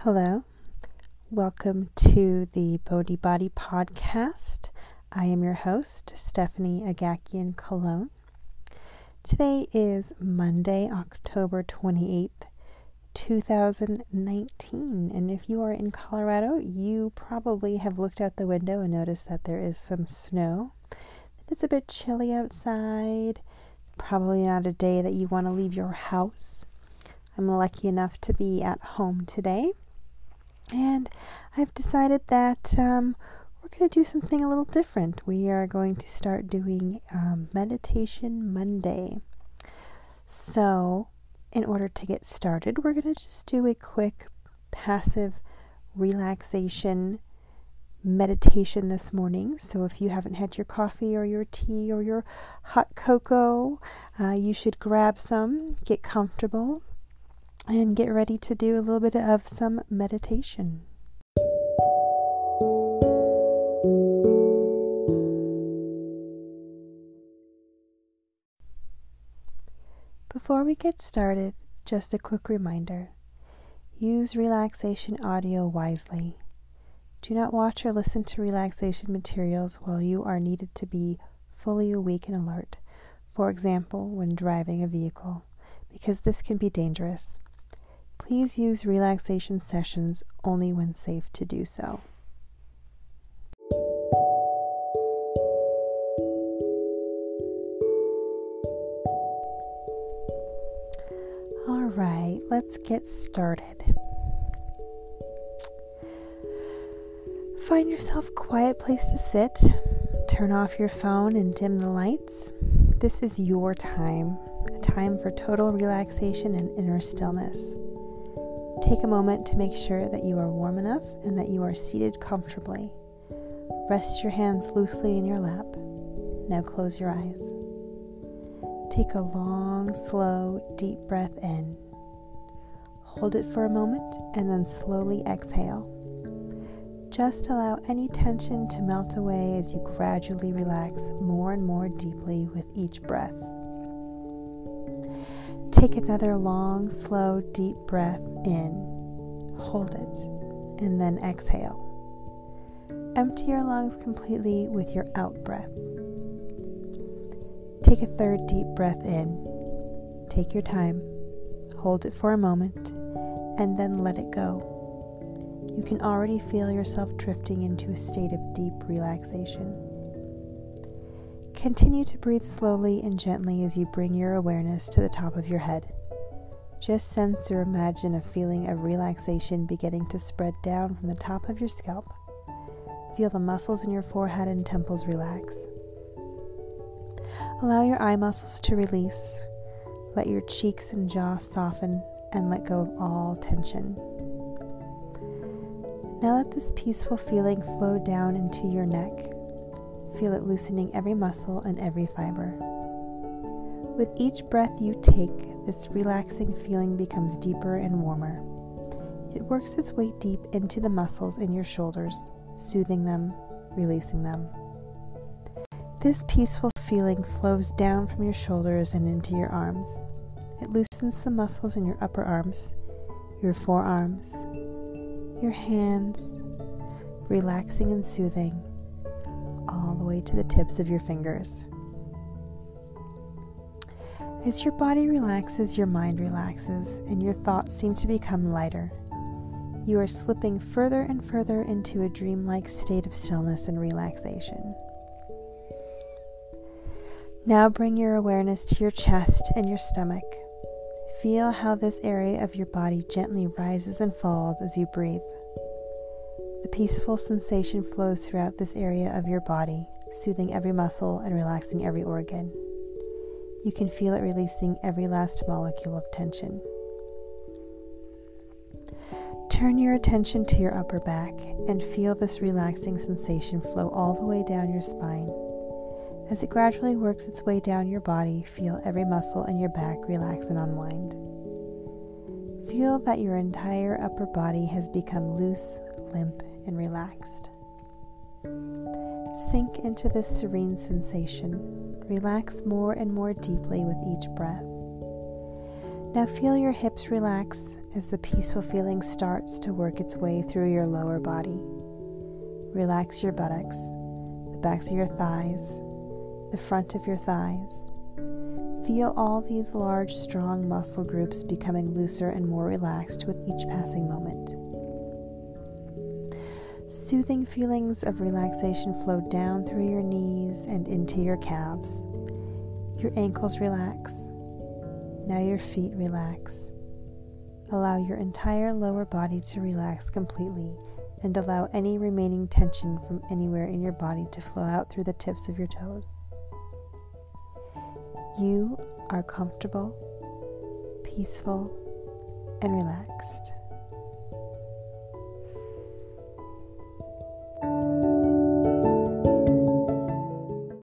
Hello, welcome to the Bodhi Body Podcast. I am your host, Stephanie Agakian Cologne. Today is Monday, October 28th, 2019. And if you are in Colorado, you probably have looked out the window and noticed that there is some snow. It's a bit chilly outside. Probably not a day that you want to leave your house. I'm lucky enough to be at home today. And I've decided that um, we're going to do something a little different. We are going to start doing um, Meditation Monday. So, in order to get started, we're going to just do a quick passive relaxation meditation this morning. So, if you haven't had your coffee or your tea or your hot cocoa, uh, you should grab some, get comfortable, and get ready to do a little bit of some meditation. Before we get started, just a quick reminder use relaxation audio wisely. Do not watch or listen to relaxation materials while you are needed to be fully awake and alert, for example, when driving a vehicle, because this can be dangerous. Please use relaxation sessions only when safe to do so. Let's get started. Find yourself a quiet place to sit. Turn off your phone and dim the lights. This is your time, a time for total relaxation and inner stillness. Take a moment to make sure that you are warm enough and that you are seated comfortably. Rest your hands loosely in your lap. Now close your eyes. Take a long, slow, deep breath in. Hold it for a moment and then slowly exhale. Just allow any tension to melt away as you gradually relax more and more deeply with each breath. Take another long, slow, deep breath in. Hold it and then exhale. Empty your lungs completely with your out breath. Take a third deep breath in. Take your time. Hold it for a moment and then let it go. You can already feel yourself drifting into a state of deep relaxation. Continue to breathe slowly and gently as you bring your awareness to the top of your head. Just sense or imagine a feeling of relaxation beginning to spread down from the top of your scalp. Feel the muscles in your forehead and temples relax. Allow your eye muscles to release. Let your cheeks and jaw soften and let go of all tension. Now let this peaceful feeling flow down into your neck. Feel it loosening every muscle and every fiber. With each breath you take, this relaxing feeling becomes deeper and warmer. It works its way deep into the muscles in your shoulders, soothing them, releasing them. This peaceful feeling flows down from your shoulders and into your arms. It loosens the muscles in your upper arms, your forearms, your hands, relaxing and soothing all the way to the tips of your fingers. As your body relaxes, your mind relaxes, and your thoughts seem to become lighter. You are slipping further and further into a dreamlike state of stillness and relaxation. Now bring your awareness to your chest and your stomach. Feel how this area of your body gently rises and falls as you breathe. The peaceful sensation flows throughout this area of your body, soothing every muscle and relaxing every organ. You can feel it releasing every last molecule of tension. Turn your attention to your upper back and feel this relaxing sensation flow all the way down your spine as it gradually works its way down your body, feel every muscle in your back relax and unwind. Feel that your entire upper body has become loose, limp, and relaxed. Sink into this serene sensation. Relax more and more deeply with each breath. Now feel your hips relax as the peaceful feeling starts to work its way through your lower body. Relax your buttocks, the backs of your thighs, the front of your thighs. Feel all these large, strong muscle groups becoming looser and more relaxed with each passing moment. Soothing feelings of relaxation flow down through your knees and into your calves. Your ankles relax. Now your feet relax. Allow your entire lower body to relax completely and allow any remaining tension from anywhere in your body to flow out through the tips of your toes. You are comfortable, peaceful, and relaxed.